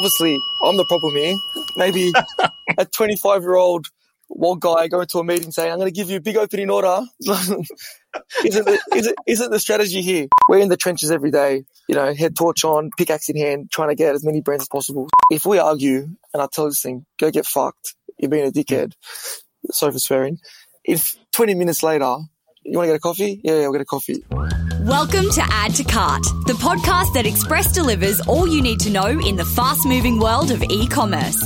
obviously I'm the problem here. Maybe a 25 year old one guy going to a meeting saying, I'm going to give you a big opening order. isn't, the, isn't, isn't the strategy here? We're in the trenches every day, you know, head torch on, pickaxe in hand, trying to get as many brands as possible. If we argue and I tell this thing, go get fucked, you're being a dickhead, sorry for swearing. If 20 minutes later, you want to get a coffee? Yeah, yeah, I'll get a coffee. Welcome to Add to Cart, the podcast that Express delivers all you need to know in the fast moving world of e commerce.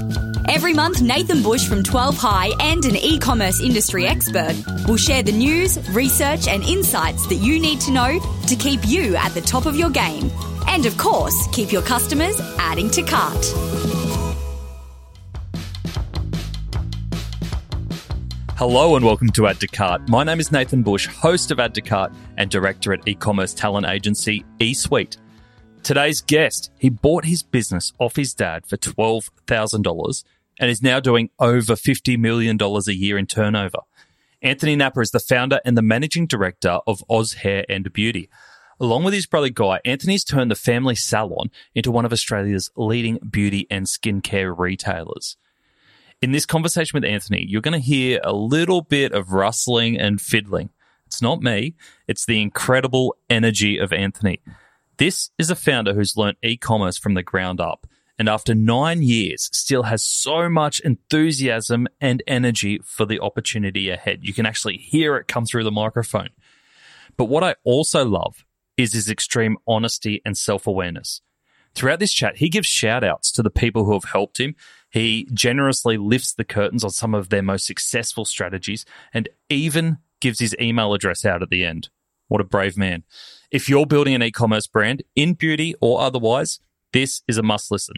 Every month, Nathan Bush from 12 High and an e commerce industry expert will share the news, research, and insights that you need to know to keep you at the top of your game. And of course, keep your customers adding to cart. Hello and welcome to Add to Cart. My name is Nathan Bush, host of Add to Cart and director at e-commerce talent agency eSuite. Today's guest, he bought his business off his dad for $12,000 and is now doing over $50 million a year in turnover. Anthony Napper is the founder and the managing director of Oz Hair and Beauty. Along with his brother Guy, Anthony's turned the family salon into one of Australia's leading beauty and skincare retailers. In this conversation with Anthony, you're going to hear a little bit of rustling and fiddling. It's not me, it's the incredible energy of Anthony. This is a founder who's learnt e commerce from the ground up, and after nine years, still has so much enthusiasm and energy for the opportunity ahead. You can actually hear it come through the microphone. But what I also love is his extreme honesty and self awareness. Throughout this chat, he gives shout outs to the people who have helped him he generously lifts the curtains on some of their most successful strategies and even gives his email address out at the end. What a brave man. If you're building an e commerce brand in beauty or otherwise, this is a must listen.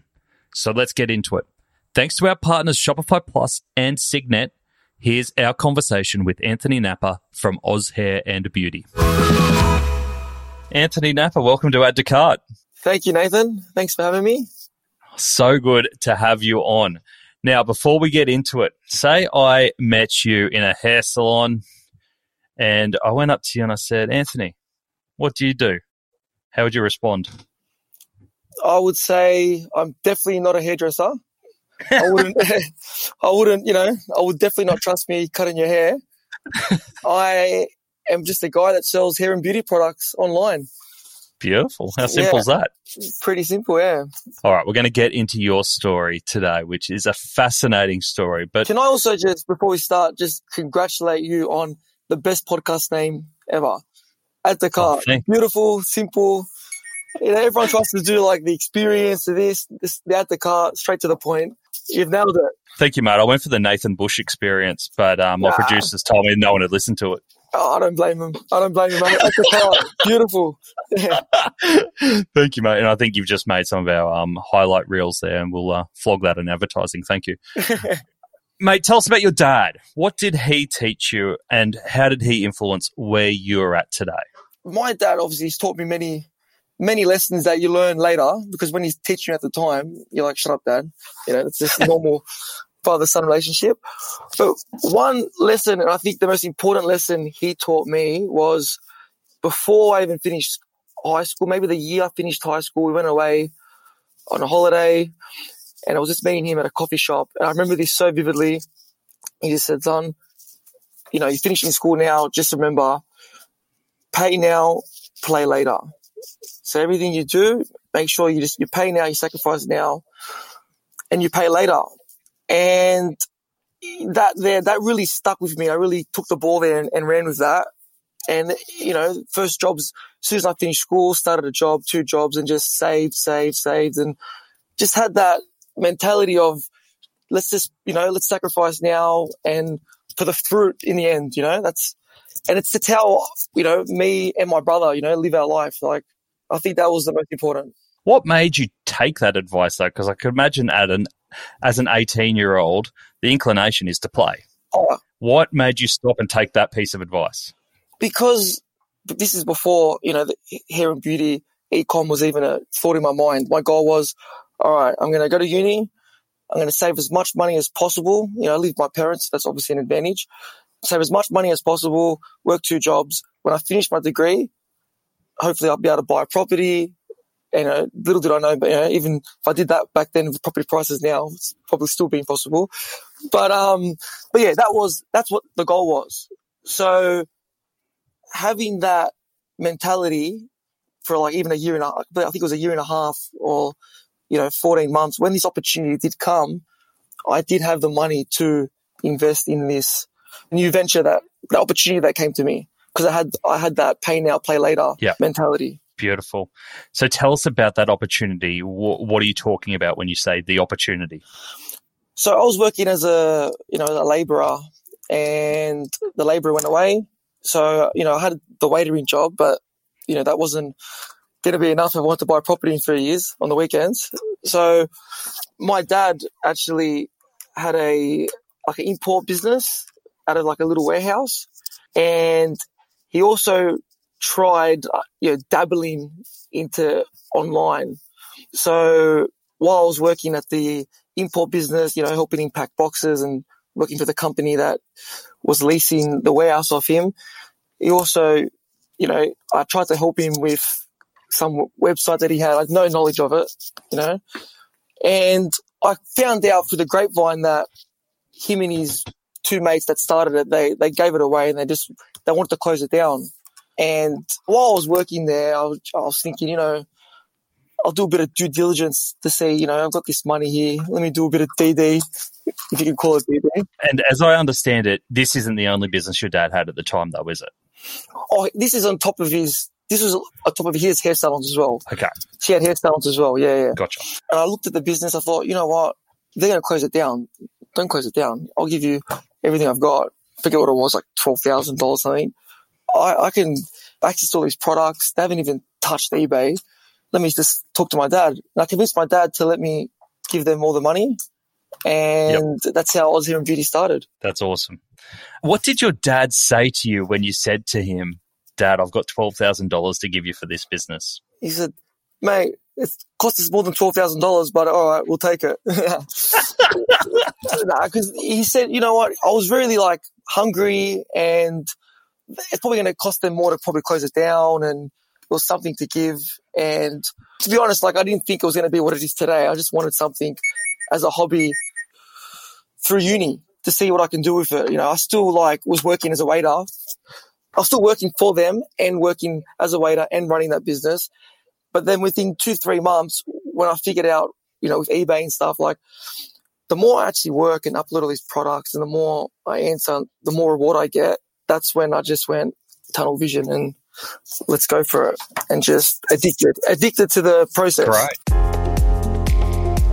So let's get into it. Thanks to our partners Shopify Plus and Signet, here's our conversation with Anthony Napper from Oz Hair and Beauty. Anthony Napper, welcome to Add Cart. Thank you, Nathan. Thanks for having me. So good to have you on. Now, before we get into it, say I met you in a hair salon and I went up to you and I said, Anthony, what do you do? How would you respond? I would say I'm definitely not a hairdresser. I wouldn't, I wouldn't, you know, I would definitely not trust me cutting your hair. I am just a guy that sells hair and beauty products online. Beautiful. How simple yeah, is that? Pretty simple, yeah. All right, we're going to get into your story today, which is a fascinating story. But can I also just, before we start, just congratulate you on the best podcast name ever? Add to Cart. Oh, Beautiful, simple. You know, everyone tries to do like the experience of this, this, Add to Cart, straight to the point. You've nailed it. Thank you, mate. I went for the Nathan Bush experience, but um, my nah. producers told me no one had listened to it. Oh, I don't blame him. I don't blame him, mate. That's the part. Beautiful. Yeah. Thank you, mate. And I think you've just made some of our um, highlight reels there, and we'll uh, flog that in advertising. Thank you. mate, tell us about your dad. What did he teach you, and how did he influence where you're at today? My dad, obviously, he's taught me many, many lessons that you learn later because when he's teaching you at the time, you're like, shut up, dad. You know, it's just normal father son relationship. But one lesson, and I think the most important lesson he taught me was before I even finished high school, maybe the year I finished high school, we went away on a holiday and I was just meeting him at a coffee shop. And I remember this so vividly. He just said, son, you know, you're finishing school now. Just remember, pay now, play later. So everything you do, make sure you just, you pay now, you sacrifice now, and you pay later. And that there, that really stuck with me. I really took the ball there and, and ran with that. And, you know, first jobs, as soon as I finished school, started a job, two jobs and just saved, saved, saved and just had that mentality of let's just, you know, let's sacrifice now and for the fruit in the end, you know, that's, and it's to tell, you know, me and my brother, you know, live our life. Like, I think that was the most important. What made you take that advice though? Because I could imagine at an as an 18 year old, the inclination is to play. Oh. What made you stop and take that piece of advice? Because this is before, you know, the hair and beauty ecom was even a thought in my mind. My goal was, all right, I'm going to go to uni. I'm going to save as much money as possible. You know, leave my parents. That's obviously an advantage. Save as much money as possible, work two jobs. When I finish my degree, hopefully I'll be able to buy a property you know, little did I know, but you know, even if I did that back then with property prices now, it's probably still be impossible. But, um, but yeah, that was, that's what the goal was. So having that mentality for like even a year and a, I think it was a year and a half or, you know, 14 months when this opportunity did come, I did have the money to invest in this new venture that the opportunity that came to me because I had, I had that pay now, play later Yeah. mentality. Beautiful. So tell us about that opportunity. Wh- what are you talking about when you say the opportunity? So I was working as a, you know, a laborer and the laborer went away. So, you know, I had the waitering job, but, you know, that wasn't going to be enough. I wanted to buy property in three years on the weekends. So my dad actually had a, like an import business out of like a little warehouse. And he also tried, uh, you know, dabbling into online. So while I was working at the import business, you know, helping him pack boxes and working for the company that was leasing the warehouse off him. He also, you know, I tried to help him with some website that he had. I had no knowledge of it, you know, and I found out through the grapevine that him and his two mates that started it, they, they gave it away and they just, they wanted to close it down. And while I was working there, I was, I was thinking, you know, I'll do a bit of due diligence to say, you know, I've got this money here. Let me do a bit of DD, if you can call it DD. And as I understand it, this isn't the only business your dad had at the time, though, is it? Oh, this is on top of his, this was on top of his hair salons as well. Okay, She had hair salons as well. Yeah, yeah. gotcha. And I looked at the business. I thought, you know what? They're going to close it down. Don't close it down. I'll give you everything I've got. Forget what it was, like $12,000 something. I, I can access all these products. They haven't even touched eBay. Let me just talk to my dad. And I convinced my dad to let me give them all the money. And that's how Oz Hair and Beauty started. That's awesome. What did your dad say to you when you said to him, Dad, I've got $12,000 to give you for this business? He said, mate, it cost us more than $12,000, but all right, we'll take it. nah, cause he said, you know what? I was really like hungry and it's probably going to cost them more to probably close it down and it was something to give. And to be honest, like I didn't think it was going to be what it is today. I just wanted something as a hobby through uni to see what I can do with it. You know, I still like was working as a waiter. I was still working for them and working as a waiter and running that business. But then within two, three months, when I figured out, you know, with eBay and stuff, like the more I actually work and upload all these products and the more I answer, the more reward I get. That's when I just went tunnel vision and let's go for it and just addicted, addicted to the process. Right.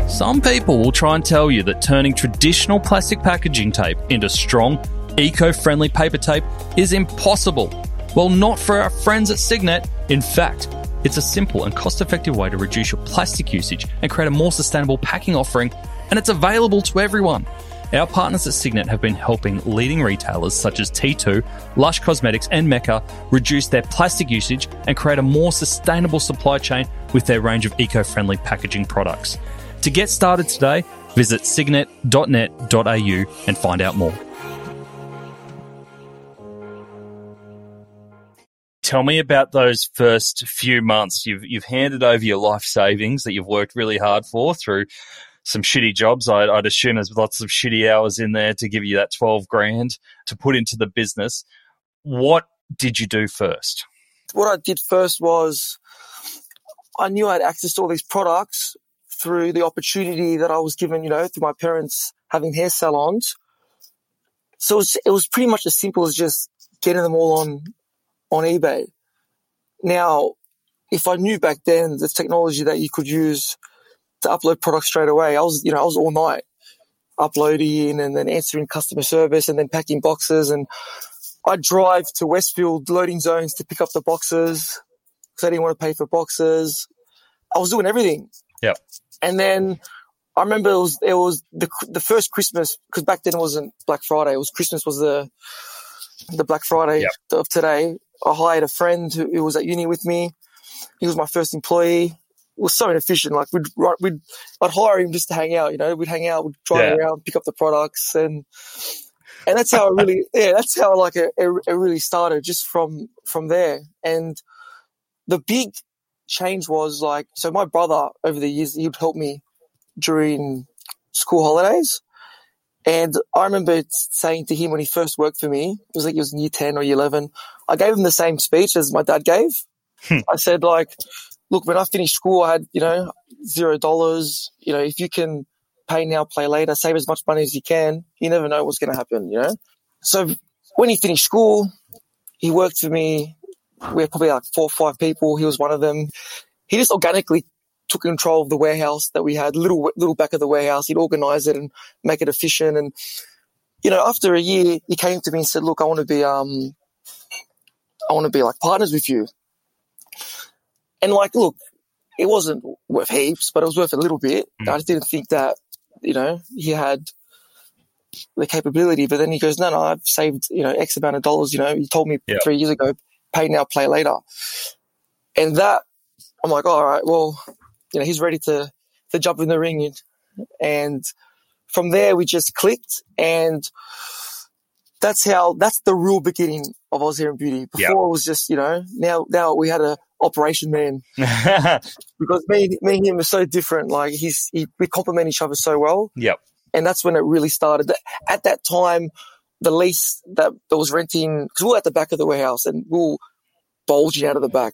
Some people will try and tell you that turning traditional plastic packaging tape into strong, eco friendly paper tape is impossible. Well, not for our friends at Signet. In fact, it's a simple and cost effective way to reduce your plastic usage and create a more sustainable packing offering, and it's available to everyone. Our partners at Signet have been helping leading retailers such as T2, Lush Cosmetics, and Mecca reduce their plastic usage and create a more sustainable supply chain with their range of eco friendly packaging products. To get started today, visit signet.net.au and find out more. Tell me about those first few months. You've you've handed over your life savings that you've worked really hard for through some shitty jobs. I'd, I'd assume there's lots of shitty hours in there to give you that twelve grand to put into the business. What did you do first? What I did first was I knew I had access to all these products through the opportunity that I was given, you know, through my parents having hair salons. So it was, it was pretty much as simple as just getting them all on, on eBay. Now, if I knew back then the technology that you could use to upload products straight away, I was, you know, I was all night uploading and then answering customer service and then packing boxes. And I'd drive to Westfield loading zones to pick up the boxes because I didn't want to pay for boxes. I was doing everything. Yep. And then I remember it was, it was the, the first Christmas, because back then it wasn't Black Friday. It was Christmas was the, the Black Friday Yep. of today. I hired a friend who, who was at uni with me. He was my first employee. It was so inefficient. Like we'd, we'd, I'd hire him just to hang out, you know, we'd hang out, we'd drive Yeah. around, pick up the products and, and that's how I really, yeah, that's how like it, it, it really started just from, from there. And the big change was like, so my brother over the years, he would help me during school holidays. And I remember saying to him when he first worked for me, it was like he was in year 10 or year 11, I gave him the same speech as my dad gave. Hmm. I said like, look, when I finished school, I had, you know, zero dollars. You know, if you can pay now, play later, save as much money as you can, you never know what's going to happen, you know? So when he finished school, he worked for me. We had probably like four or five people. He was one of them. He just organically took control of the warehouse that we had, little little back of the warehouse. He'd organize it and make it efficient. And you know, after a year, he came to me and said, "Look, I want to be um, I want to be like partners with you." And like, look, it wasn't worth heaps, but it was worth a little bit. Mm. I just didn't think that, you know, he had the capability. But then he goes, "No, no, I've saved you know X amount of dollars. You know, you told me Yeah. three years ago, pay now, play later." And that, I'm like, all right, well, you know, he's ready to to jump in the ring, and from there we just clicked, and that's how that's the real beginning of Oz Hair and Beauty. Before Yeah. it was just you know now now we had a operation man because me me and him are so different. Like he's he, we complement each other so well, yep. and that's when it really started. At that time, the lease that, that was renting because we were at the back of the warehouse and we were bulging out of the back,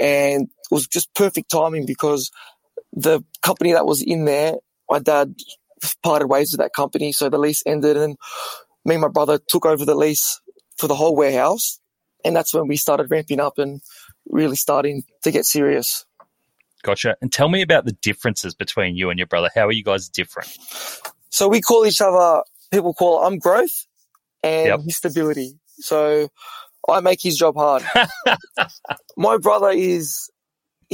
and it was just perfect timing because the company that was in there, my dad parted ways with that company, so the lease ended, and me and my brother took over the lease for the whole warehouse, and that's when we started ramping up and really starting to get serious. Gotcha. And tell me about the differences between you and your brother. How are you guys different? So we call each other, people call I'm growth and Yep. he's stability. So I make his job hard. My brother is,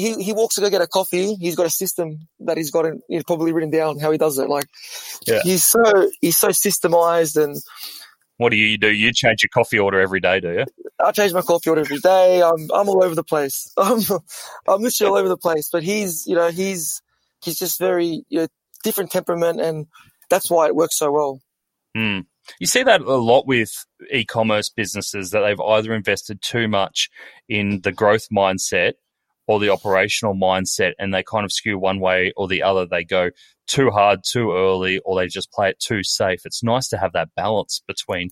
he, he walks to go get a coffee. He's got a system that he's got, in, he's probably written down how he does it. Like Yeah. he's so, he's so systemized and What do you do? You change your coffee order every day, do you? I change my coffee order every day. I'm, I'm all over the place. I'm, I'm literally all over the place, but he's, you know, he's, he's just very, you know, different temperament and that's why it works so well. Hmm. You see that a lot with e-commerce businesses that they've either invested too much in the growth mindset or the operational mindset, and they kind of skew one way or the other. They go too hard too early, or they just play it too safe. It's nice to have that balance between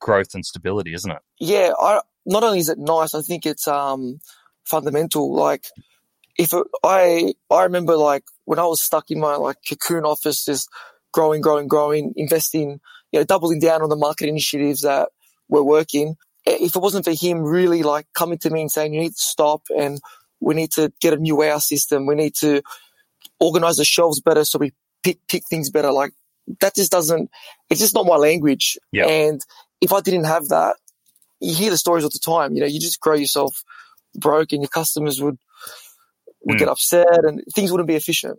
growth and stability, isn't it? yeah, I not only is it nice, I think it's um fundamental. Like if it, I I remember like when I was stuck in my like cocoon office, just growing, growing, growing, investing, you know, doubling down on the market initiatives that were working. If it wasn't for him really like coming to me and saying you need to stop and we need to get a new warehouse system, we need to organize the shelves better so we pick pick things better. Like that just doesn't. It's just not my language. Yeah. And if I didn't have that, you hear the stories all the time. You know, you just grow yourself broke, and your customers would would Mm. get upset, and things wouldn't be efficient.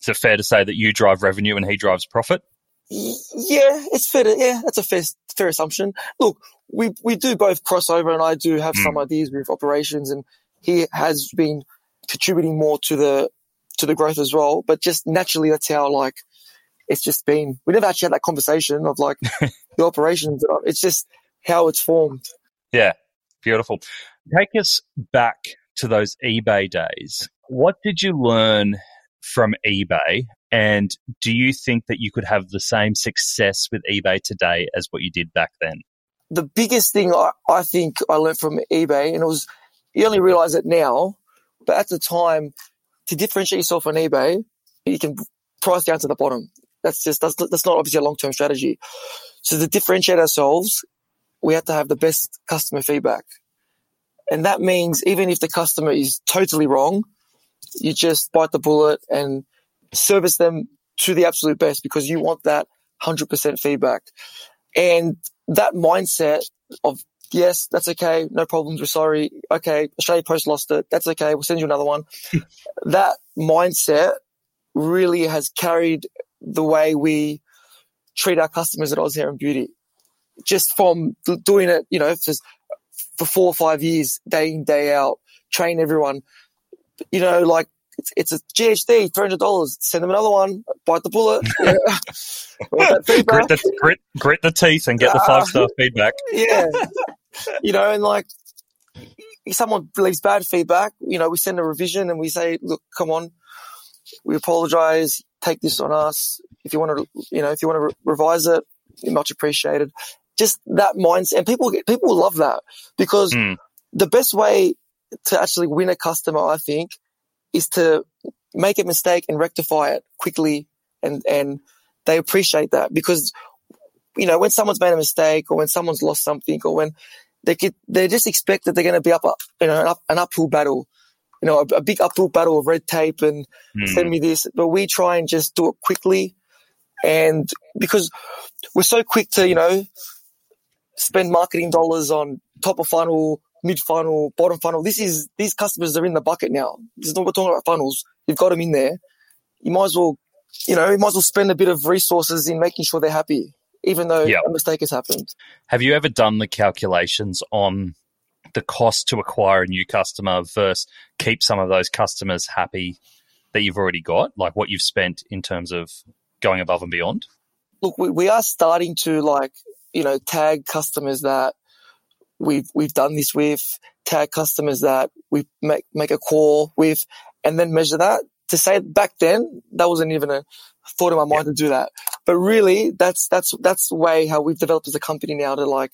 Is it fair to say that you drive revenue and he drives profit? Yeah, it's fair. To, yeah, that's a fair fair assumption. Look, we we do both cross over, and I do have some ideas with operations, and he has been contributing more to the to the growth as well. But just naturally, that's how like it's just been. We never actually had that conversation of like the operations. It's just how it's formed. Yeah, beautiful. Take us back to those eBay days. What did you learn from eBay? And do you think that you could have the same success with eBay today as what you did back then? the biggest thing I, I think I learned from eBay, and it was you only realize it now, but at the time, to differentiate yourself on eBay, you can price down to the bottom. That's just that's that's not obviously a long term strategy. So to differentiate ourselves, we have to have the best customer feedback, and that means even if the customer is totally wrong, you just bite the bullet and service them to the absolute best because you want that hundred percent feedback. And that mindset of yes, that's okay, no problems, we're sorry. Okay, Australia Post lost it. That's okay, we'll send you another one. that mindset really has carried the way we treat our customers at Oz Hair and Beauty. Just from doing it, you know, for, for four or five years, day in, day out, train everyone. You know, like it's, it's a GHD, $300, send them another one, bite the bullet. Yeah. Grit the, grit, grit the teeth and get the five star feedback. yeah. You know, and like if someone leaves bad feedback, you know, we send a revision and we say, look, come on, we apologize. Take this on us. If you want to, you know, if you want to re- revise it, much appreciated. Just that mindset. And people, people love that because mm. the best way to actually win a customer, I think, is to make a mistake and rectify it quickly. And, and they appreciate that because, you know, when someone's made a mistake or when someone's lost something or when they get, they just expect that they're going to be up, you know, an, up, an uphill battle you know, a, a big uphill battle of red tape and mm. send me this, but we try and just do it quickly. And because we're so quick to, you know, spend marketing dollars on top of funnel, mid funnel, bottom funnel. This is, these customers are in the bucket now. This is not, we're talking about funnels. You've got them in there. You might as well, you know, you might as well spend a bit of resources in making sure they're happy, even though yep. a mistake has happened. Have you ever done the calculations on the cost to acquire a new customer versus keep some of those customers happy that you've already got, like what you've spent in terms of going above and beyond? Look, we, we are starting to like, you know, tag customers that we've, we've done this with, tag customers that we make, make a call with, and then measure that. To say back then, that wasn't even a thought in my mind yeah. to do that. But really, that's, that's, that's the way how we've developed as a company now to like,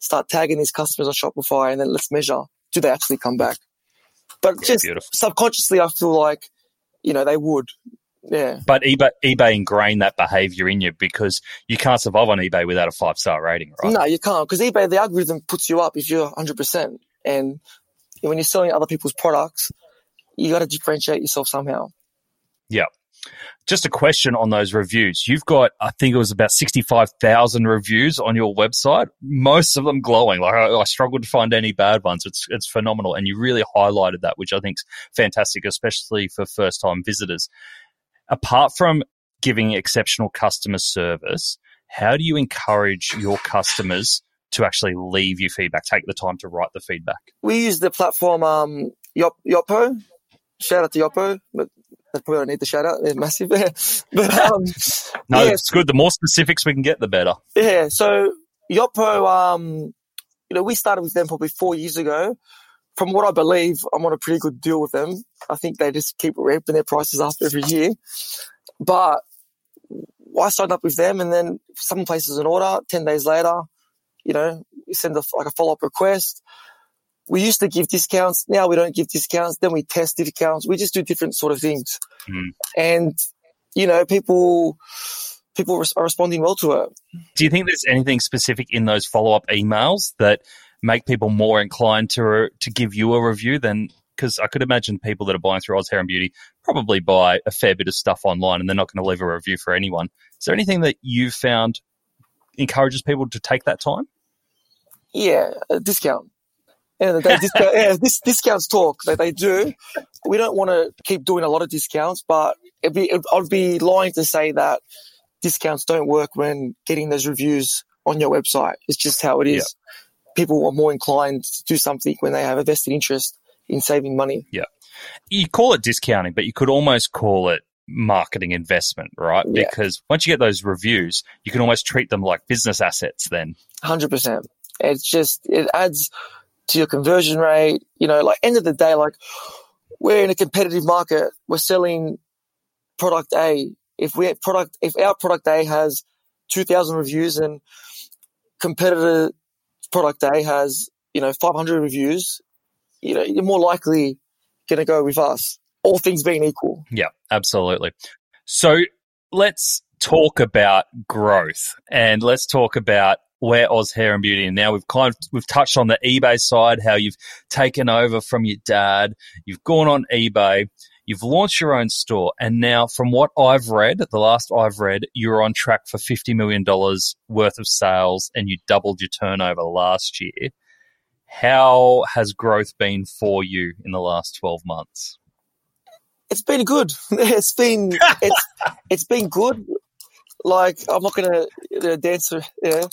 start tagging these customers on Shopify and then let's measure do they actually come back. But yeah, just beautiful. subconsciously, I feel like you know they would. Yeah. But eBay, eBay ingrained that behavior in you because you can't survive on eBay without a five star rating, right? No, you can't because eBay, the algorithm puts you up if you're 100%. And when you're selling other people's products, you got to differentiate yourself somehow. Yeah. Just a question on those reviews. You've got, I think it was about 65,000 reviews on your website, most of them glowing. Like I, I struggled to find any bad ones. It's, it's phenomenal. And you really highlighted that, which I think is fantastic, especially for first time visitors. Apart from giving exceptional customer service, how do you encourage your customers to actually leave you feedback, take the time to write the feedback? We use the platform um, Yop, Yotpo. Shout out to Yotpo. I probably don't need the shout out. They're massive. but um, no, yeah. it's good. The more specifics we can get, the better. Yeah. So Yotpo, um, you know, we started with them probably four years ago. From what I believe, I'm on a pretty good deal with them. I think they just keep ramping their prices up every year. But I signed up with them, and then some places an order. Ten days later, you know, you send a, like a follow up request we used to give discounts. Now we don't give discounts. Then we test discounts. We just do different sort of things. Mm. And, you know, people, people are responding well to it. Do you think there's anything specific in those follow up emails that make people more inclined to, to give you a review than, because I could imagine people that are buying through Oz Hair and Beauty probably buy a fair bit of stuff online and they're not going to leave a review for anyone. Is there anything that you've found encourages people to take that time? Yeah, a discount and they discount, yeah, this discounts talk that they do. We don't want to keep doing a lot of discounts, but it'd be, it, I'd be lying to say that discounts don't work when getting those reviews on your website. It's just how it is. Yeah. People are more inclined to do something when they have a vested interest in saving money. Yeah. You call it discounting, but you could almost call it marketing investment, right? Yeah. Because once you get those reviews, you can almost treat them like business assets then. 100%. It's just, it adds to your conversion rate. You know, like end of the day, like we're in a competitive market. We're selling product A. If we product, if our product A has 2000 reviews and competitor product A has, you know, 500 reviews, you know, you're more likely going to go with us, all things being equal. Yeah, absolutely. So let's talk about growth and let's talk about where Oz Hair and Beauty. And now we've kind of we've touched on the eBay side, how you've taken over from your dad, you've gone on eBay, you've launched your own store, and now from what I've read, the last I've read, you're on track for fifty million dollars worth of sales, and you doubled your turnover last year. How has growth been for you in the last twelve months? It's been good. It's been it's it's been good. Like I'm not gonna uh, dance. Yeah,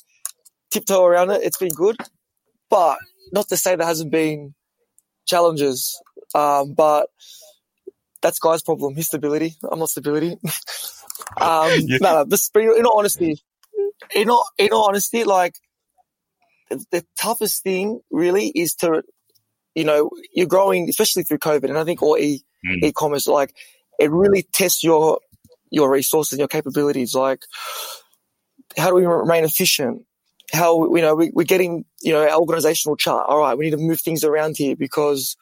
tiptoe around it. It's been good, but not to say there hasn't been challenges. Um, but that's guy's problem. His stability. I'm not stability. um, yeah. no, no, in all honesty, in all, in all honesty, like the, the toughest thing really is to you know, you're growing, especially through COVID, and I think all e Mm. e-commerce, like it really tests your your resources and your capabilities. Like, how do we remain efficient? How you know we, we're getting you know our organizational chart. All right, we need to move things around here because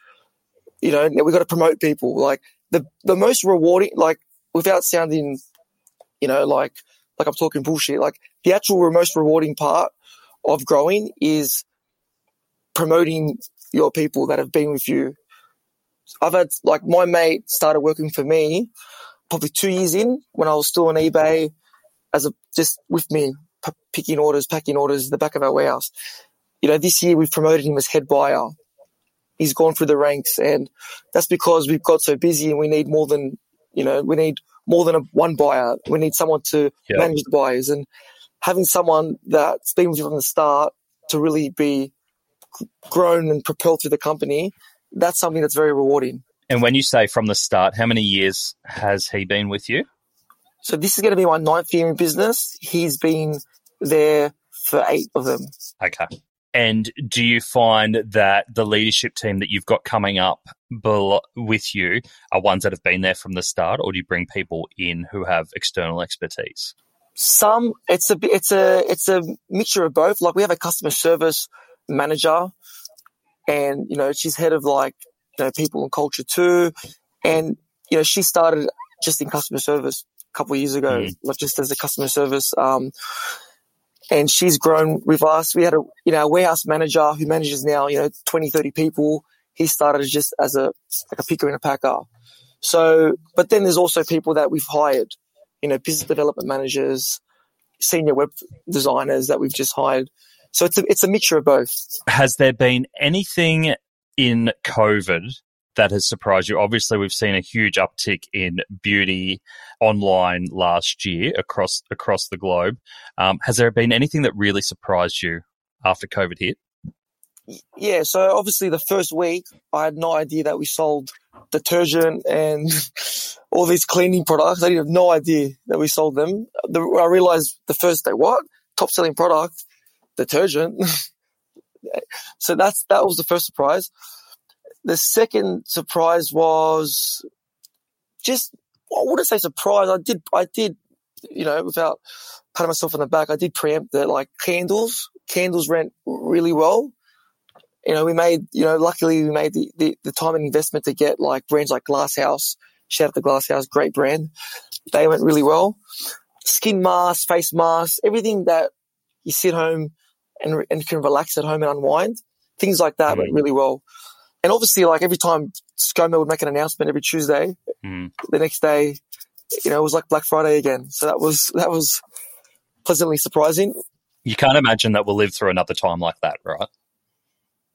you know we got to promote people. Like the the most rewarding, like without sounding, you know, like like I'm talking bullshit. Like the actual most rewarding part of growing is promoting your people that have been with you. I've had like my mate started working for me probably two years in when I was still on eBay as a just with me p- picking orders, packing orders the back of our warehouse. You know, this year we've promoted him as head buyer. He's gone through the ranks, and that's because we've got so busy and we need more than you know we need more than a one buyer. We need someone to Yeah. manage the buyers and having someone that's been with you from the start to really be grown and propelled through the company. That's something that's very rewarding. And when you say from the start, how many years has he been with you? So this is going to be my ninth year in business. He's been there for eight of them. Okay. And do you find that the leadership team that you've got coming up with you are ones that have been there from the start, or do you bring people in who have external expertise? Some it's a it's a it's a mixture of both. Like we have a customer service manager, and you know she's head of like you know people and culture too, and you know she started just in customer service a couple of years ago, Mm. like just as a customer service. Um, and she's grown with us. We had a you know a warehouse manager who manages now you know 20, 30 people. He started just as a like a picker and a packer. So, but then there's also people that we've hired, you know, business development managers, senior web designers that we've just hired. So it's a, it's a mixture of both. Has there been anything in COVID that has surprised you? Obviously, we've seen a huge uptick in beauty online last year across across the globe. Um, has there been anything that really surprised you after COVID hit? Yeah. So obviously the first week I had no idea that we sold detergent and all these cleaning products. I didn't have no idea that we sold them. The, I realized the first day, what? Top selling product, detergent. so that's, that was the first surprise. The second surprise was just, I wouldn't say surprise. I did, I did, you know, without patting myself on the back, I did preempt that like candles, candles went really well you know, we made, you know, luckily we made the, the, the time and investment to get like brands like Glasshouse. Shout out to Glasshouse, great brand. They went really well. Skin masks, face masks, everything that you sit home and, and can relax at home and unwind. Things like that went mm. really well. And obviously, like every time ScoMo would make an announcement every Tuesday, Mm. the next day, you know, it was like Black Friday again. So that was, that was pleasantly surprising. You can't imagine that we'll live through another time like that, right?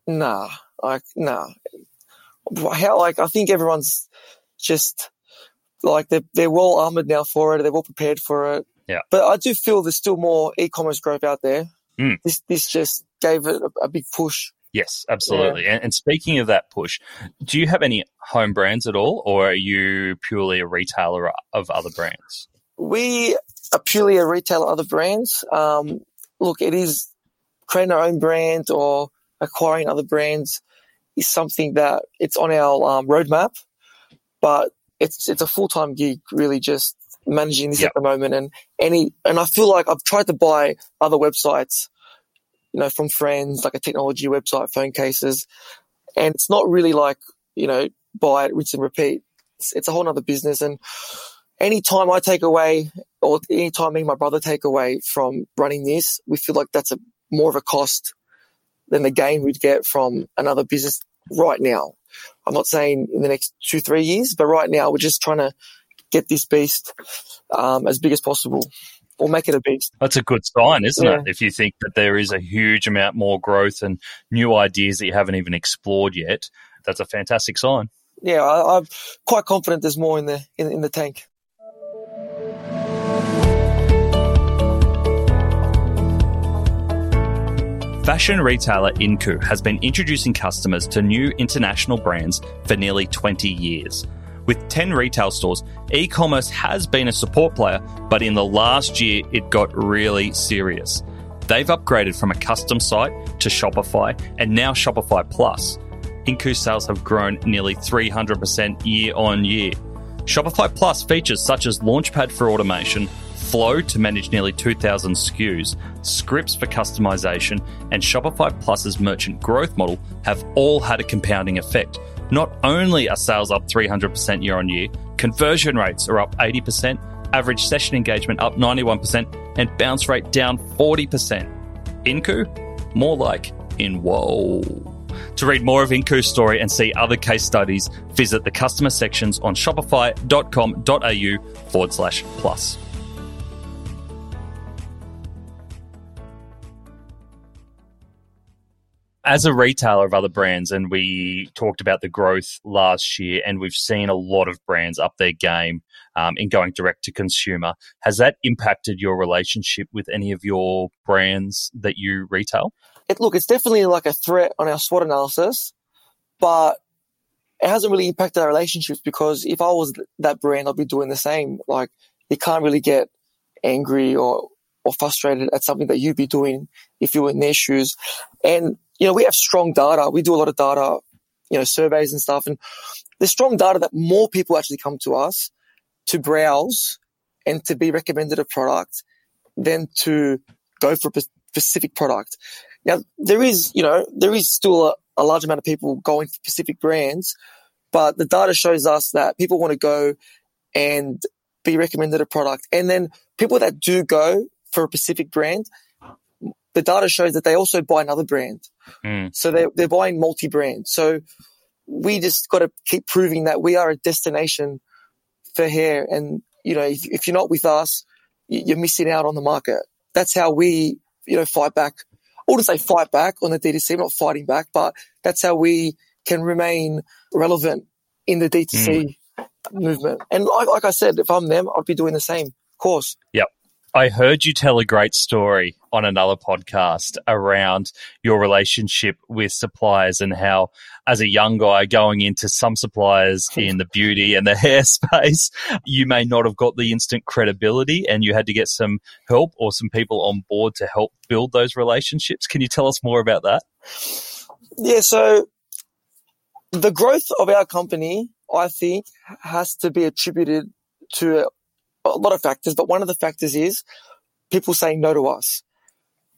Nah, like nah. How like I think everyone's just like they're they're well armored now for it. They're well prepared for it. Yeah. But I do feel there's still more e-commerce growth out there. Mm. This this just gave it a, a big push. Yes, absolutely. And, and speaking of that push, do you have any home brands at all, or are you purely a retailer of other brands? We are purely a retailer of other brands. Um, look, it is creating our own brand or acquiring other brands is something that it's on our um, roadmap, but it's it's a full time gig. Really, just managing this Yep. at the moment, and any and I feel like I've tried to buy other websites, you know, from friends like a technology website, phone cases, and it's not really like you know buy it, rinse and repeat. It's, it's a whole other business, and anytime I take away, or anytime me and my brother take away from running this, we feel like that's a more of a cost than the gain we'd get from another business right now. I'm not saying in the next two, three years, but right now we're just trying to get this beast um, as big as possible or make it a beast. That's a good sign, isn't Yeah. it? If you think that there is a huge amount more growth and new ideas that you haven't even explored yet, that's a fantastic sign. Yeah, I, I'm quite confident there's more in the in, in the tank. Fashion retailer Incu has been introducing customers to new international brands for nearly 20 years. With 10 retail stores, e commerce has been a support player, but in the last year, it got really serious. They've upgraded from a custom site to Shopify and now Shopify Plus. Incu sales have grown nearly 300% year on year. Shopify Plus features such as Launchpad for automation, Flow to manage nearly 2,000 SKUs, scripts for customization, and Shopify Plus's merchant growth model have all had a compounding effect. Not only are sales up 300% year on year, conversion rates are up 80%, average session engagement up 91%, and bounce rate down 40%. Incu? More like in whoa. To read more of Incu's story and see other case studies, visit the customer sections on shopify.com.au forward slash plus. As a retailer of other brands, and we talked about the growth last year, and we've seen a lot of brands up their game um, in going direct to consumer. Has that impacted your relationship with any of your brands that you retail? It, look, it's definitely like a threat on our SWOT analysis, but it hasn't really impacted our relationships because if I was that brand, I'd be doing the same. Like, you can't really get angry or or frustrated at something that you'd be doing if you were in their shoes. And you know, we have strong data. We do a lot of data, you know, surveys and stuff. And there's strong data that more people actually come to us to browse and to be recommended a product than to go for a specific product. Now, there is, you know, there is still a, a large amount of people going for specific brands, but the data shows us that people want to go and be recommended a product. And then people that do go for a specific brand, the data shows that they also buy another brand. Mm. So they're, they're buying multi brand. So we just got to keep proving that we are a destination for hair. And, you know, if, if you're not with us, you're missing out on the market. That's how we, you know, fight back. I wouldn't say fight back on the D2C, not fighting back, but that's how we can remain relevant in the D2C mm. movement. And like, like I said, if I'm them, I'd be doing the same. Of course. Yep. I heard you tell a great story on another podcast around your relationship with suppliers and how, as a young guy going into some suppliers in the beauty and the hair space, you may not have got the instant credibility and you had to get some help or some people on board to help build those relationships. Can you tell us more about that? Yeah, so the growth of our company, I think, has to be attributed to a lot of factors, but one of the factors is people saying no to us.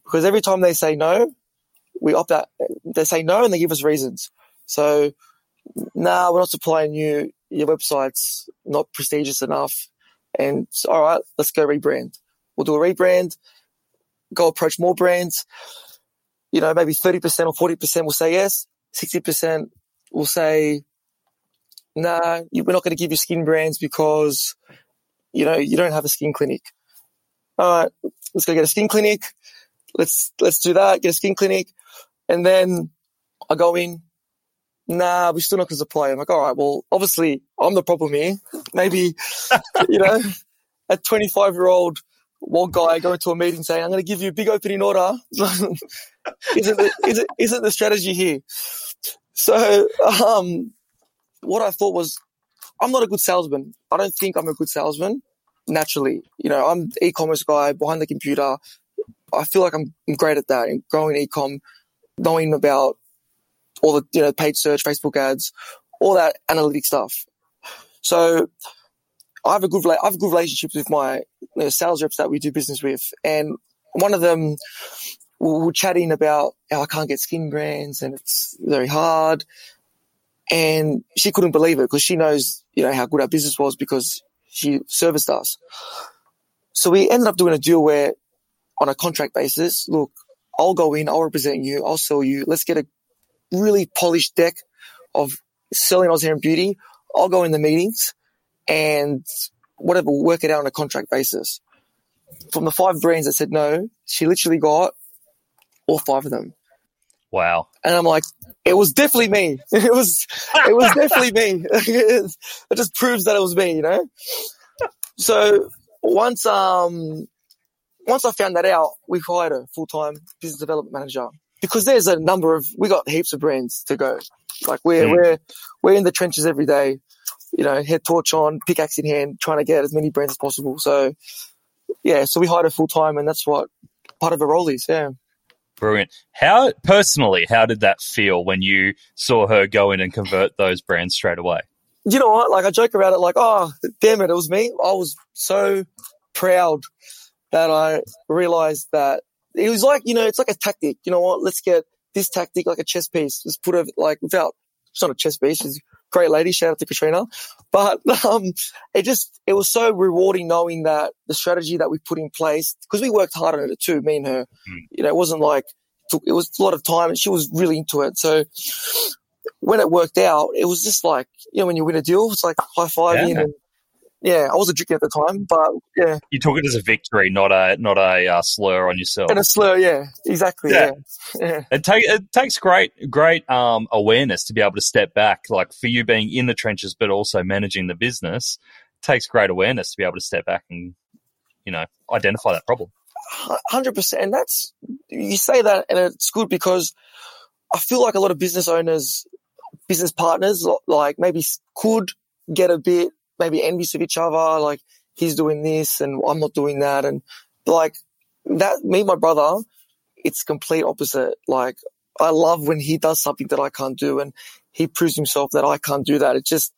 Because every time they say no, we opt out. They say no and they give us reasons. So, nah, we're not supplying you. Your website's not prestigious enough. And all right, let's go rebrand. We'll do a rebrand, go approach more brands. You know, maybe 30% or 40% will say yes. 60% will say, nah, we're not going to give you skin brands because you know, you don't have a skin clinic. All right, let's go get a skin clinic. Let's, let's do that, get a skin clinic. And then I go in, nah, we're still not going to supply. I'm like, all right, well, obviously I'm the problem here. Maybe, you know, a 25 year old one guy going to a meeting saying, I'm going to give you a big opening order. isn't, the, isn't, isn't the strategy here? So, um, what I thought was, I'm not a good salesman. I don't think I'm a good salesman naturally. You know, I'm e-commerce guy behind the computer. I feel like I'm great at that and growing e-com, knowing about all the, you know, paid search, Facebook ads, all that analytic stuff. So I have a good, I have good relationships with my you know, sales reps that we do business with. And one of them, we were chatting about how I can't get skin brands and it's very hard. And she couldn't believe it because she knows, you know, how good our business was because she serviced us. So we ended up doing a deal where on a contract basis, look, I'll go in, I'll represent you, I'll sell you. Let's get a really polished deck of selling Oz Hair and Beauty. I'll go in the meetings and whatever, work it out on a contract basis. From the five brands that said no, she literally got all five of them. Wow. And I'm like, it was definitely me. It was, it was definitely me. it just proves that it was me, you know? So once, um, once I found that out, we hired a full-time business development manager because there's a number of, we got heaps of brands to go. Like we're, mm. we're, we're in the trenches every day, you know, head torch on, pickaxe in hand, trying to get as many brands as possible. So yeah, so we hired a full-time and that's what part of the role is. Yeah. Brilliant. How personally, how did that feel when you saw her go in and convert those brands straight away? You know what? Like I joke about it, like, oh, damn it, it was me. I was so proud that I realized that it was like, you know, it's like a tactic. You know what? Let's get this tactic like a chess piece. Just put it like without, it's not a chess piece. A great lady. Shout out to Katrina. But, um, it just, it was so rewarding knowing that the strategy that we put in place, because we worked hard on it too, me and her, mm. you know, it wasn't like, it was a lot of time and she was really into it. So when it worked out, it was just like, you know, when you win a deal, it's like high fiving yeah. and yeah, I wasn't drinking at the time, but yeah. You took it as a victory, not a not a uh, slur on yourself. And a slur, yeah, exactly. Yeah, yeah. yeah. It, take, it takes great great um, awareness to be able to step back, like for you being in the trenches, but also managing the business. takes great awareness to be able to step back and you know identify that problem. Hundred percent, and that's you say that, and it's good because I feel like a lot of business owners, business partners, like maybe could get a bit maybe envious of each other. Like he's doing this and I'm not doing that. And like that, me, my brother, it's complete opposite. Like I love when he does something that I can't do and he proves himself that I can't do that. It just,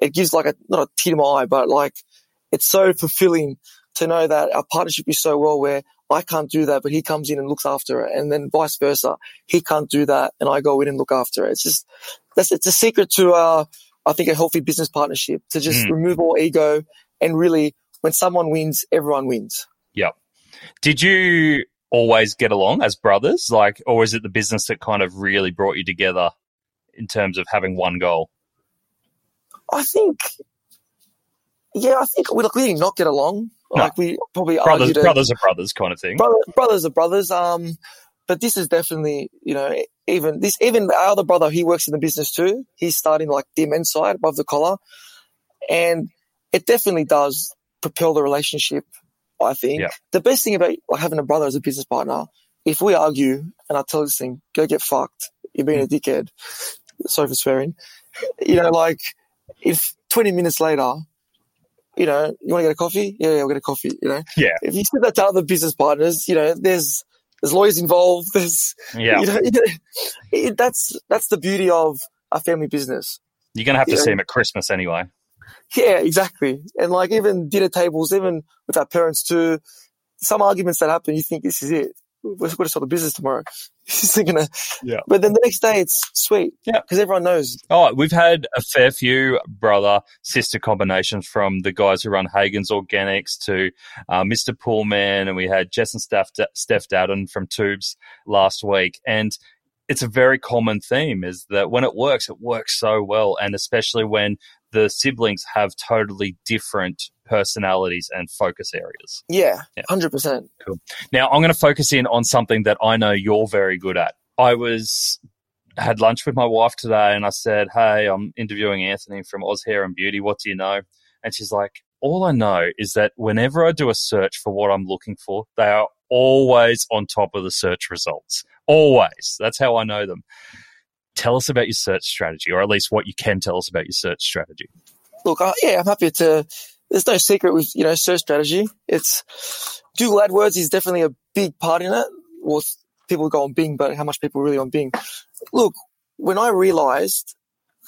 it gives like a, not a tear to my eye, but like it's so fulfilling to know that our partnership is so well where I can't do that, but he comes in and looks after it. And then vice versa. He can't do that and I go in and look after it. It's just, that's, it's a secret to, uh, I think a healthy business partnership to just mm. remove all ego and really when someone wins, everyone wins. Yep. Did you always get along as brothers? Like, or is it the business that kind of really brought you together in terms of having one goal? I think, yeah, I think we, like, we did not get along. No. Like we probably brothers, brothers are brothers kind of thing. Brother, brothers are brothers. Um, but this is definitely, you know, even this, even our other brother, he works in the business too. He's starting like the men's side above the collar. And it definitely does propel the relationship. I think yeah. the best thing about like, having a brother as a business partner, if we argue and I tell this thing, go get fucked. You're being a mm. dickhead. Sorry for swearing. You know, like if 20 minutes later, you know, you want to get a coffee? Yeah, yeah, we'll get a coffee, you know? Yeah. If you said that to other business partners, you know, there's, there's lawyers involved. There's, yeah, you know, it, that's, that's the beauty of a family business. You're going to have to you see know? them at Christmas anyway. Yeah, exactly. And like even dinner tables, even with our parents too, some arguments that happen, you think this is it. We're going to start the business tomorrow. Gonna, yeah. But then the next day it's sweet. Yeah. Because everyone knows. Oh, we've had a fair few brother sister combinations from the guys who run Hagen's Organics to uh, Mr. Pullman, and we had Jess and Steph, Steph Dowden from Tubes last week. And it's a very common theme is that when it works, it works so well. And especially when the siblings have totally different personalities and focus areas. Yeah, yeah. 100%. Cool. Now, I'm going to focus in on something that I know you're very good at. I was had lunch with my wife today and I said, Hey, I'm interviewing Anthony from Oz Hair and Beauty. What do you know? And she's like, All I know is that whenever I do a search for what I'm looking for, they are always on top of the search results. Always. That's how I know them. Tell us about your search strategy, or at least what you can tell us about your search strategy. Look, yeah, I'm happy to. There's no secret with you know search strategy. It's Google AdWords is definitely a big part in it. Well, people go on Bing, but how much people really on Bing? Look, when I realized,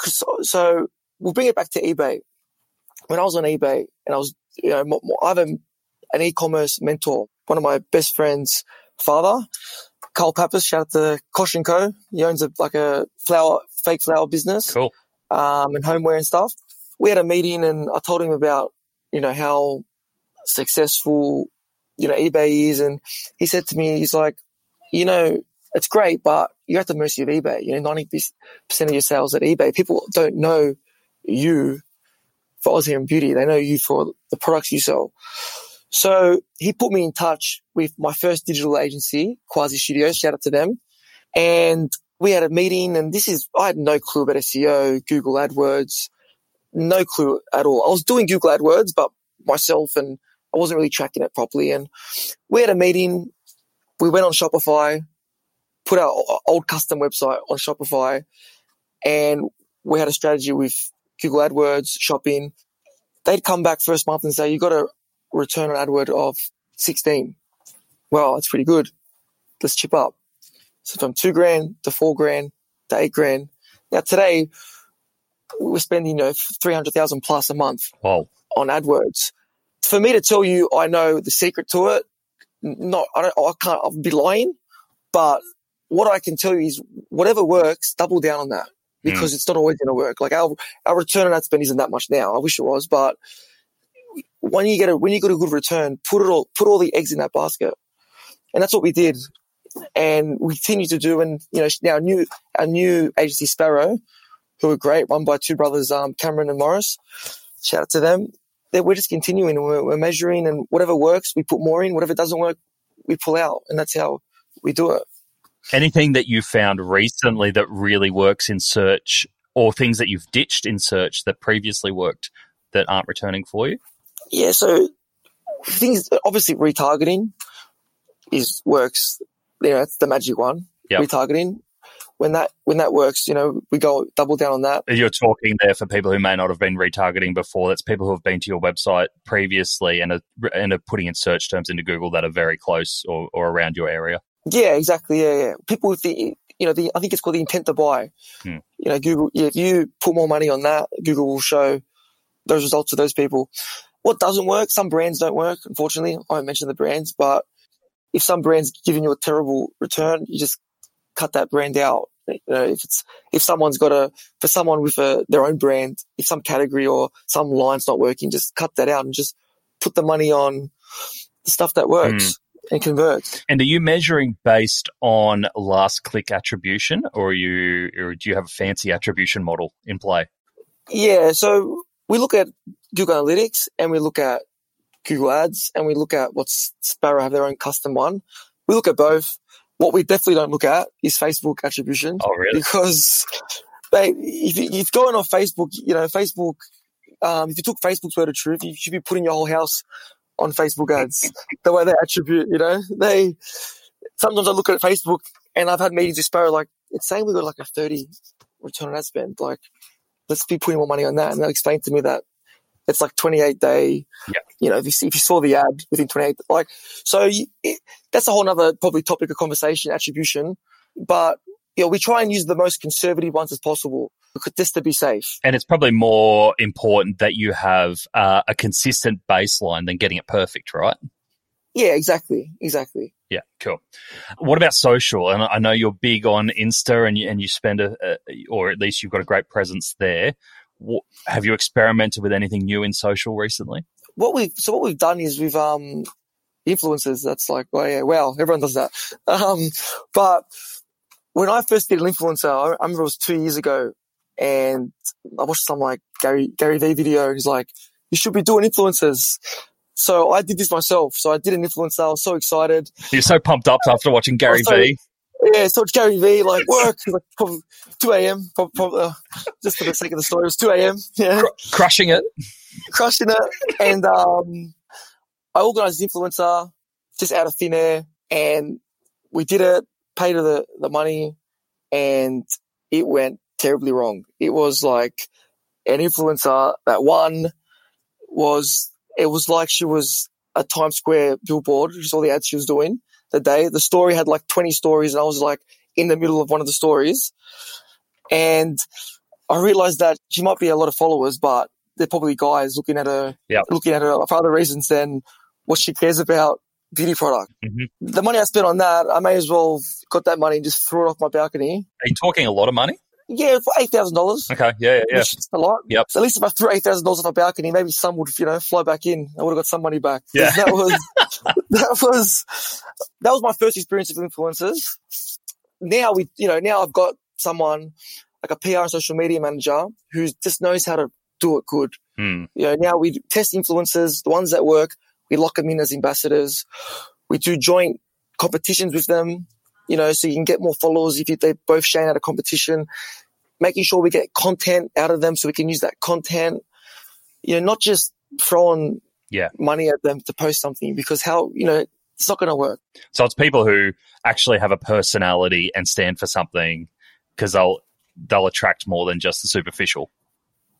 so, so we'll bring it back to eBay. When I was on eBay and I was, you know, I have a, an e-commerce mentor, one of my best friends' father, Carl Pappas, shout out to Kosh and Co. He owns a, like a flower, fake flower business. Cool. Um, and homeware and stuff. We had a meeting and I told him about, you know, how successful, you know, eBay is. And he said to me, he's like, you know, it's great, but you're at the mercy of eBay. You know, 90% of your sales at eBay. People don't know you for Hair and Beauty. They know you for the products you sell. So he put me in touch with my first digital agency, Quasi Studios. Shout out to them. And we had a meeting and this is, I had no clue about SEO, Google AdWords, no clue at all. I was doing Google AdWords, but myself and I wasn't really tracking it properly. And we had a meeting. We went on Shopify, put our old custom website on Shopify and we had a strategy with Google AdWords, shopping. They'd come back first month and say, you got to return on AdWord of 16. Well, that's pretty good. Let's chip up. So from two grand to four grand to eight grand. Now today we're spending, you know, 300,000 plus a month Wow. on AdWords. For me to tell you I know the secret to it, not, I don't, I can't, I'll be lying, but what I can tell you is whatever works, double down on that hmm. because it's not always going to work. Like our, our return on ad spend isn't that much now. I wish it was, but when you get a, when you get a good return, put it all, put all the eggs in that basket. And that's what we did. And we continue to do. And, you know, now new, our new agency Sparro, who are great, run by two brothers, um, Cameron and Morris. Shout out to them. We're just continuing and we're, we're measuring and whatever works, we put more in. Whatever doesn't work, we pull out. And that's how we do it. Anything that you found recently that really works in search or things that you've ditched in search that previously worked that aren't returning for you? Yeah. So things, obviously retargeting is works. You know, that's the magic one. Yep. Retargeting. When that, when that works, you know, we go double down on that. You're talking there for people who may not have been retargeting before. That's people who have been to your website previously and are, and are putting in search terms into Google that are very close or, or around your area. Yeah, exactly. Yeah, yeah. People with the, you know, the, I think it's called the intent to buy. Hmm. You know, Google, if you put more money on that, Google will show those results to those people. What doesn't work, some brands don't work, unfortunately. I won't mention the brands, but if some brand's giving you a terrible return, you just cut that brand out. You know, if it's, if someone's got a, for someone with a, their own brand, if some category or some line's not working, just cut that out and just put the money on the stuff that works hmm. and converts. And are you measuring based on last click attribution or are you or do you have a fancy attribution model in play? Yeah, so we look at Google Analytics and we look at Google Ads and we look at what's Sparro have their own custom one. We look at both. What we definitely don't look at is Facebook attribution Oh, really? because they, if you, if going on Facebook, you know, Facebook, um, if you took Facebook's word of truth, you should be putting your whole house on Facebook ads. the way they attribute, you know, they, sometimes I look at Facebook and I've had meetings with Sparro, like, it's saying we got like a 30 return on ad spend. Like, let's be putting more money on that. And they'll explain to me that it's like 28 day, Yeah. you know, if you, see, if you saw the ad within 28, like, so you, it, that's a whole nother probably topic of conversation, attribution. But, you know, we try and use the most conservative ones as possible because just to be safe. And it's probably more important that you have uh, a consistent baseline than getting it perfect, right? Yeah, exactly. Exactly. Yeah, cool. What about social? And I know you're big on Insta, and you, and you spend a, a, or at least you've got a great presence there. What, have you experimented with anything new in social recently? What we so what we've done is we've um influencers. That's like, oh yeah, well, everyone does that. Um, but when I first did an influencer, I, I remember it was two years ago, and I watched some like Gary Gary Vee video. He's like, you should be doing influencers. So I did this myself. So I did an influencer. I was so excited. You're so pumped up after watching Gary Also- Vee. Yeah, so it's Gary Vee like work, like probably 2 a.m. Probably, uh, just for the sake of the story, it was 2 a.m. Yeah. Cr- crushing it. crushing it. And um, I organized an influencer just out of thin air, and we did it, paid her the, the money, and it went terribly wrong. It was like an influencer that won was, it was like she was a Times Square billboard, just all the ads she was doing the day. The story had like 20 stories, and I was like in the middle of one of the stories. And I realized that she might be a lot of followers, but they're probably guys looking at her, Yeah. looking at her for other reasons than what she cares about beauty product. Mhm. The money I spent on that, I may as well got that money and just threw it off my balcony. Are you talking a lot of money? Yeah, for eight thousand dollars. Okay, yeah, yeah, yeah. Which is a lot. Yep. So at least if I threw eight thousand dollars off my balcony, maybe some would, you know, fly back in. I would have got some money back. Yeah. That was that was that was my first experience of influencers. Now we, you know, now I've got someone like a PR and social media manager who just knows how to do it good. Hmm. You know, now we test influencers, the ones that work, we lock them in as ambassadors. We do joint competitions with them, you know, so you can get more followers if you, they both shine at a competition. Making sure we get content out of them so we can use that content. You know, not just throwing Yeah. money at them to post something because how, you know, it's not going to work. So it's people who actually have a personality and stand for something because they'll they'll attract more than just the superficial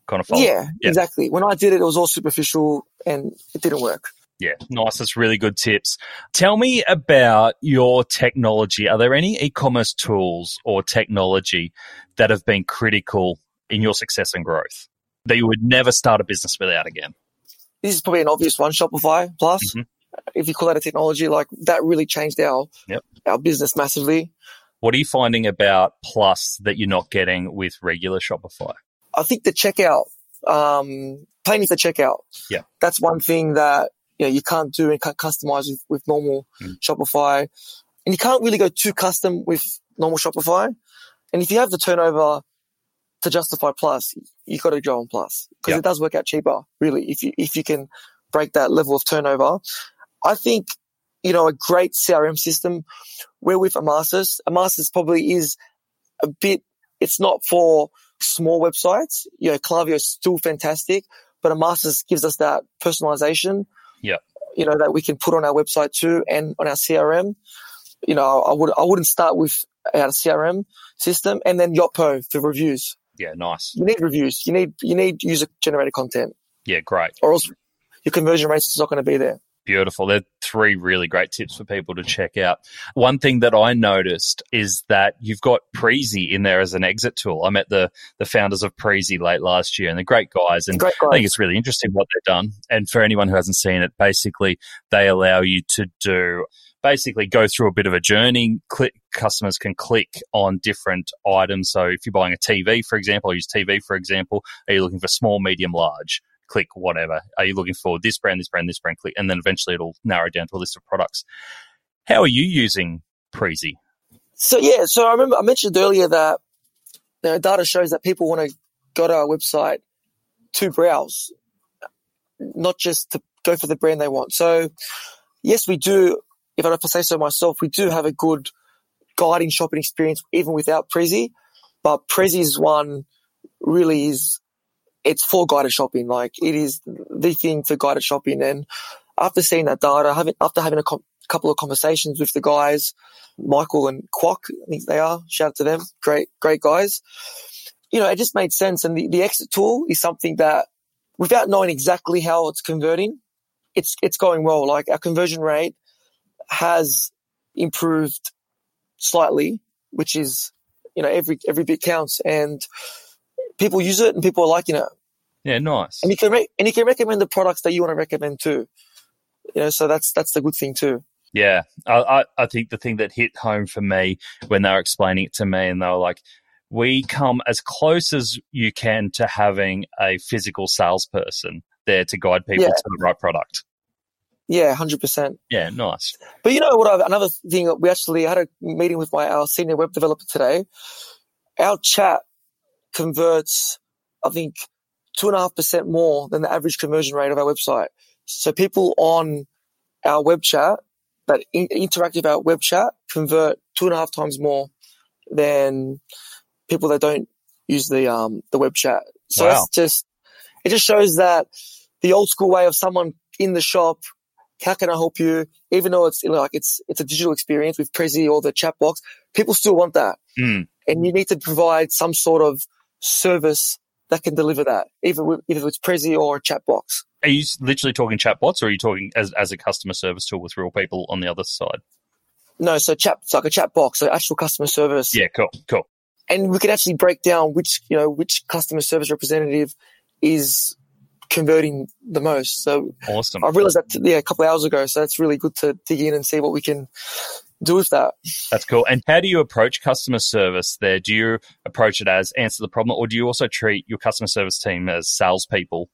kind of follow. Yeah, Yeah. exactly. When I did it, it was all superficial and it didn't work. Yeah, nice. That's really good tips. Tell me about your technology. Are there any e commerce tools or technology that have been critical in your success and growth that you would never start a business without again? This is probably an obvious one, Shopify Plus. Mhm. If you call that a technology, like that really changed our Yep. our business massively. What are you finding about Plus that you're not getting with regular Shopify? I think the checkout, um, plain is the checkout. Yeah. That's one thing that, you know, you can't do and can't customize with, with normal Mm. Shopify. And you can't really go too custom with normal Shopify. And if you have the turnover to justify plus, you've got to go on plus because Yeah. it does work out cheaper, really, if you, if you can break that level of turnover. I think, you know, a great CRM system, we're with Emarsys. Emarsys probably is a bit, it's not for small websites. You know, Klaviyo is still fantastic, but Emarsys gives us that personalization. Yeah. You know, that we can put on our website too and on our CRM. You know, I would, I wouldn't start with our CRM system and then Yotpo for reviews. Yeah, nice. You need reviews. You need, you need user generated content Yeah, great. or else your conversion rates is not going to be there. Beautiful. They're three really great tips for people to check out. One thing that I noticed is that you've got Prezi in there as an exit tool. I met the the founders of Prezi late last year, and they're great guys. And Great I think it's really interesting what they've done. And for anyone who hasn't seen it, basically they allow you to do basically go through a bit of a journey. Click, customers can click on different items. So if you're buying a TV, for example, I use TV for example. Are you looking for small, medium, large? Click whatever. Are you looking for this brand, this brand, this brand? Click, and then eventually it'll narrow down to a list of products. How are you using Prezi? So yeah, so I remember I mentioned earlier that you know, data shows that people want to go to our website to browse, not just to go for the brand they want. So yes, we do. If I have to say so myself, we do have a good guiding shopping experience even without Prezi. But Prezi's one really is it's for guided shopping. Like it is the thing for guided shopping. And after seeing that data, having after having a com- couple of conversations with the guys, Michael and Quack, I think they are. Shout out to them. Great, great guys. You know, it just made sense. And the, the exit tool is something that without knowing exactly how it's converting, it's, it's going well. Like our conversion rate has improved slightly, which is, you know, every, every bit counts and people use it and people are liking it. Yeah, nice. And you can, re- and you can recommend the products that you want to recommend too. You know, so that's, that's the good thing too. Yeah, I, I, I think the thing that hit home for me when they were explaining it to me, and they were like, "We come as close as you can to having a physical salesperson there to guide people Yeah. to the right product." Yeah, hundred percent. Yeah, nice. But you know what? I've, another thing we actually had a meeting with my our senior web developer today. Our chat converts, I think, two and a half percent more than the average conversion rate of our website. So people on our web chat that in, interact with our web chat convert two and a half times more than people that don't use the um the web chat. So Wow. that's just it just shows that the old school way of someone in the shop how can I help you? Even though it's like it's it's a digital experience with Prezi or the chat box, people still want that, Mm. and you need to provide some sort of service that can deliver that, either with, either it's Prezi or a chat box. Are you literally talking chatbots, or are you talking as as a customer service tool with real people on the other side? No, so chat it's like a chat box, so actual customer service, Yeah, cool, cool. and we can actually break down which you know which customer service representative is converting the most. So Awesome. I realized that yeah a couple of hours ago, so it's really good to dig in and see what we can do with that. That's cool. And how do you approach customer service there? Do you approach it as answer the problem, or do you also treat your customer service team as salespeople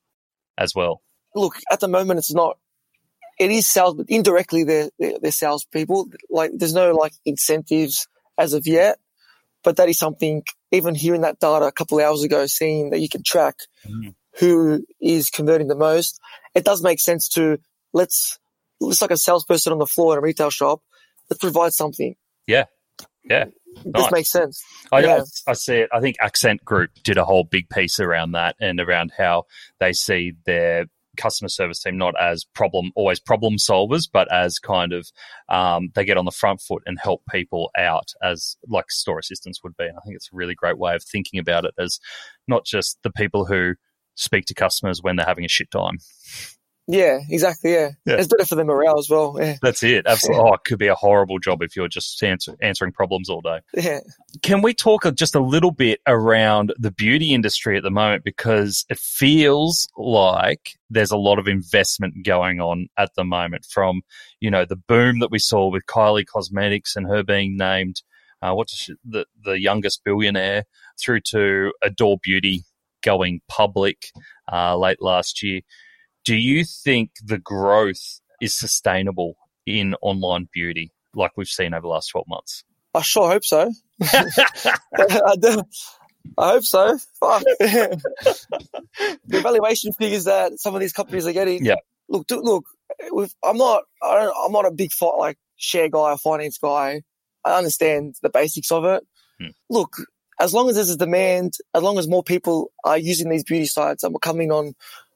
as well? look, at the moment, it's not. It is sales, but indirectly, they're they're, they're salespeople. Like, there's no like incentives as of yet, but that is something. Even hearing that data a couple of hours ago, seeing that you can track Mm. who is converting the most, it does make sense to let's. It's like a salesperson on the floor in a retail shop. Let's provide something. Yeah. Yeah. This Nice. makes sense. I, Yeah. I, I see it. I think Accent Group did a whole big piece around that and around how they see their customer service team not as problem always problem solvers, but as kind of um, they get on the front foot and help people out as like store assistants would be. And I think it's a really great way of thinking about it as not just the people who speak to customers when they're having a shit time. Yeah, exactly. Yeah. Yeah. It's better for the morale as well. Yeah. That's it. Absolutely. Oh, it could be a horrible job if you're just answer, answering problems all day. Yeah. Can we talk just a little bit around the beauty industry at the moment? Because it feels like there's a lot of investment going on at the moment from, you know, the boom that we saw with Kylie Cosmetics and her being named, uh, what's she, the, the youngest billionaire through to Adore Beauty going public uh, late last year. Do you think the growth is sustainable in online beauty like we've seen over the last 12 months? I sure hope so. I, do. I hope so. Fuck. the valuation figures that some of these companies are getting. Yeah. Look, do, look. I'm not. I don't, I'm not a big fi- like share guy or finance guy. I understand the basics of it. Hmm. Look, as long as there's a demand, as long as more people are using these beauty sites and we're coming on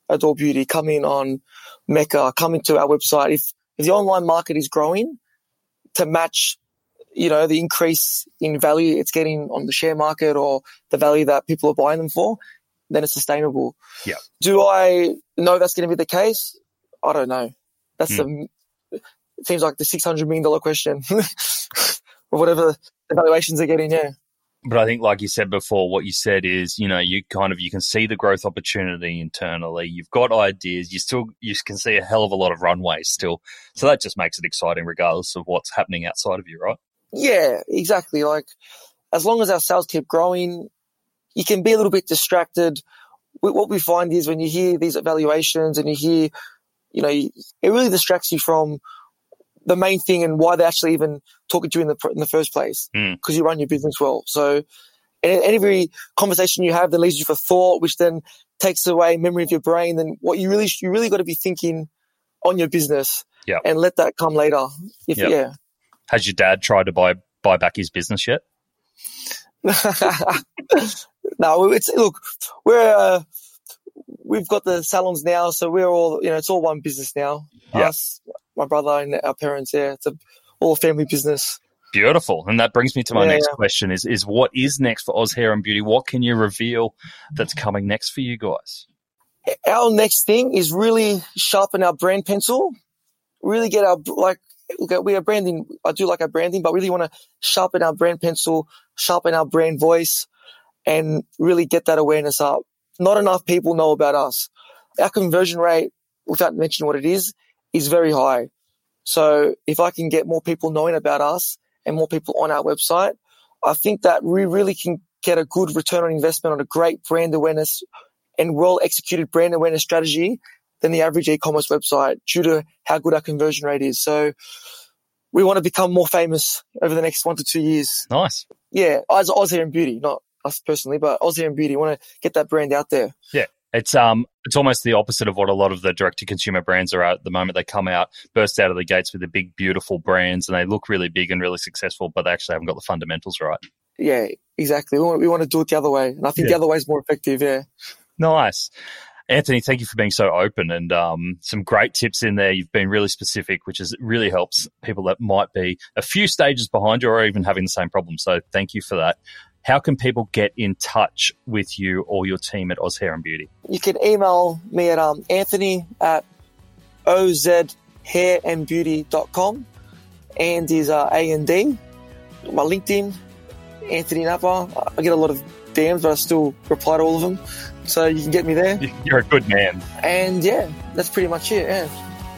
Adore Beauty, coming on Mecca, coming to our website, if if the online market is growing to match you know, the increase in value it's getting on the share market or the value that people are buying them for, then it's sustainable. Yeah. Do I know that's going to be the case? I don't know. That's hmm. the, it seems like the $600 million question or whatever the valuations are getting. Yeah. But I think, like you said before, what you said is, you know, you kind of you can see the growth opportunity internally. You've got ideas. You still you can see a hell of a lot of runways still. So that just makes it exciting, regardless of what's happening outside of you, right? Yeah, exactly. Like as long as our sales keep growing, you can be a little bit distracted. What we find is when you hear these evaluations and you hear, you know, it really distracts you from the main thing and why they're actually even talking to you in the in the first place Mm. because you run your business well. So, and every conversation you have that leads you for thought, which then takes away memory of your brain, then what you really you really got to be thinking on your business, Yeah. and let that come later. If Yeah. yeah. Has your dad tried to buy buy back his business yet? no, it's look, we're uh, we've got the salons now, so we're all you know, it's all one business now. Yeah. My brother, and our parents. Yeah, it's a, all family business. Beautiful. And that brings me to my Yeah, next yeah. question is is what is next for Oz Hair and Beauty? What can you reveal that's coming next for you guys? Our next thing is really sharpen our brand pencil. Really get our like. We are branding. I do like our branding, but really want to sharpen our brand pencil, sharpen our brand voice, and really get that awareness up. Not enough people know about us. Our conversion rate, without mentioning what it is, is very high. So if I can get more people knowing about us and more people on our website, I think that we really can get a good return on investment on a great brand awareness and well executed brand awareness strategy than the average e-commerce website due to how good our conversion rate is. So we want to become more famous over the next one to two years. Nice. Yeah, Oz, Oz Hair and Beauty, not us personally, but Oz Hair and Beauty. want to get that brand out there. It's um it's almost the opposite of what a lot of the direct to consumer brands are at the moment. They come out, burst out of the gates with the big, beautiful brands and they look really big and really successful, but they actually haven't got the fundamentals right. Yeah, exactly. We want, we want to do it the other way. And I think Yeah. the other way is more effective. Yeah. Nice. Anthony, thank you for being so open and um, some great tips in there. You've been really specific, which is really helps people that might be a few stages behind you or even having the same problem. So thank you for that. How can people get in touch with you or your team at Oz Hair and Beauty? You can email me at um, Anthony at ozhairandbeauty.com and is uh, A and D. My LinkedIn, Anthony Napa. I get a lot of DMs, but I still reply to all of them. So you can get me there. You're a good man. And yeah, that's pretty much it. Yeah.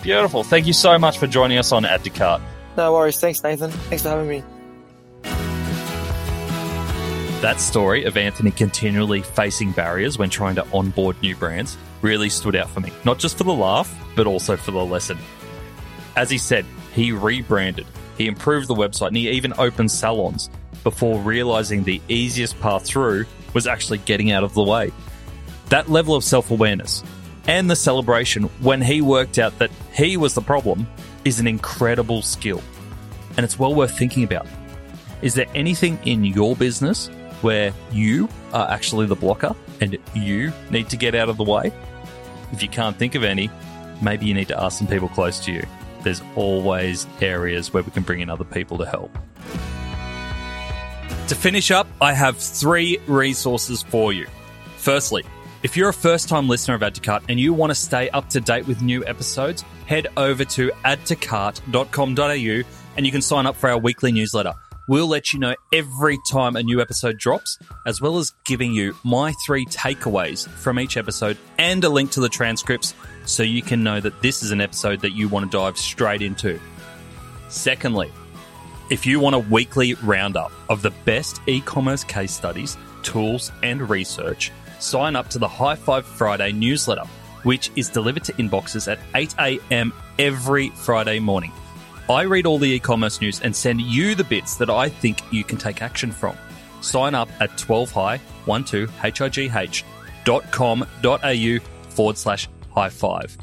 Beautiful. Thank you so much for joining us on Add to Cart. No worries. Thanks, Nathan. Thanks for having me. That story of Anthony continually facing barriers when trying to onboard new brands really stood out for me, not just for the laugh, but also for the lesson. As he said, he rebranded, he improved the website, and he even opened salons before realizing the easiest path through was actually getting out of the way. That level of self awareness and the celebration when he worked out that he was the problem is an incredible skill. And it's well worth thinking about. Is there anything in your business where you are actually the blocker and you need to get out of the way? If you can't think of any, maybe you need to ask some people close to you. There's always areas where we can bring in other people to help. To finish up, I have three resources for you. Firstly, If you're a first time listener of Add to Cart and you want to stay up to date with new episodes, head over to addtocart.com.au and you can sign up for our weekly newsletter. We'll let you know every time a new episode drops, as well as giving you my three takeaways from each episode and a link to the transcripts so you can know that this is an episode that you want to dive straight into. Secondly, if you want a weekly roundup of the best e commerce case studies, tools, and research, sign up to the High Five Friday newsletter, which is delivered to inboxes at 8 a.m. every Friday morning. I read all the e commerce news and send you the bits that I think you can take action from. Sign up at 12high12high.com.au forward slash high five.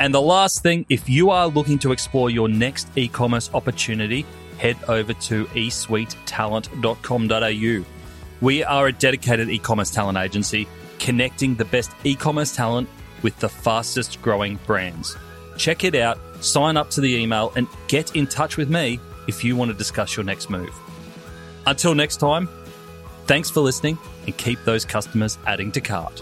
And the last thing, if you are looking to explore your next e commerce opportunity, head over to esuitetalent.com.au. We are a dedicated e commerce talent agency connecting the best e commerce talent with the fastest growing brands. Check it out, sign up to the email, and get in touch with me if you want to discuss your next move. Until next time, thanks for listening and keep those customers adding to cart.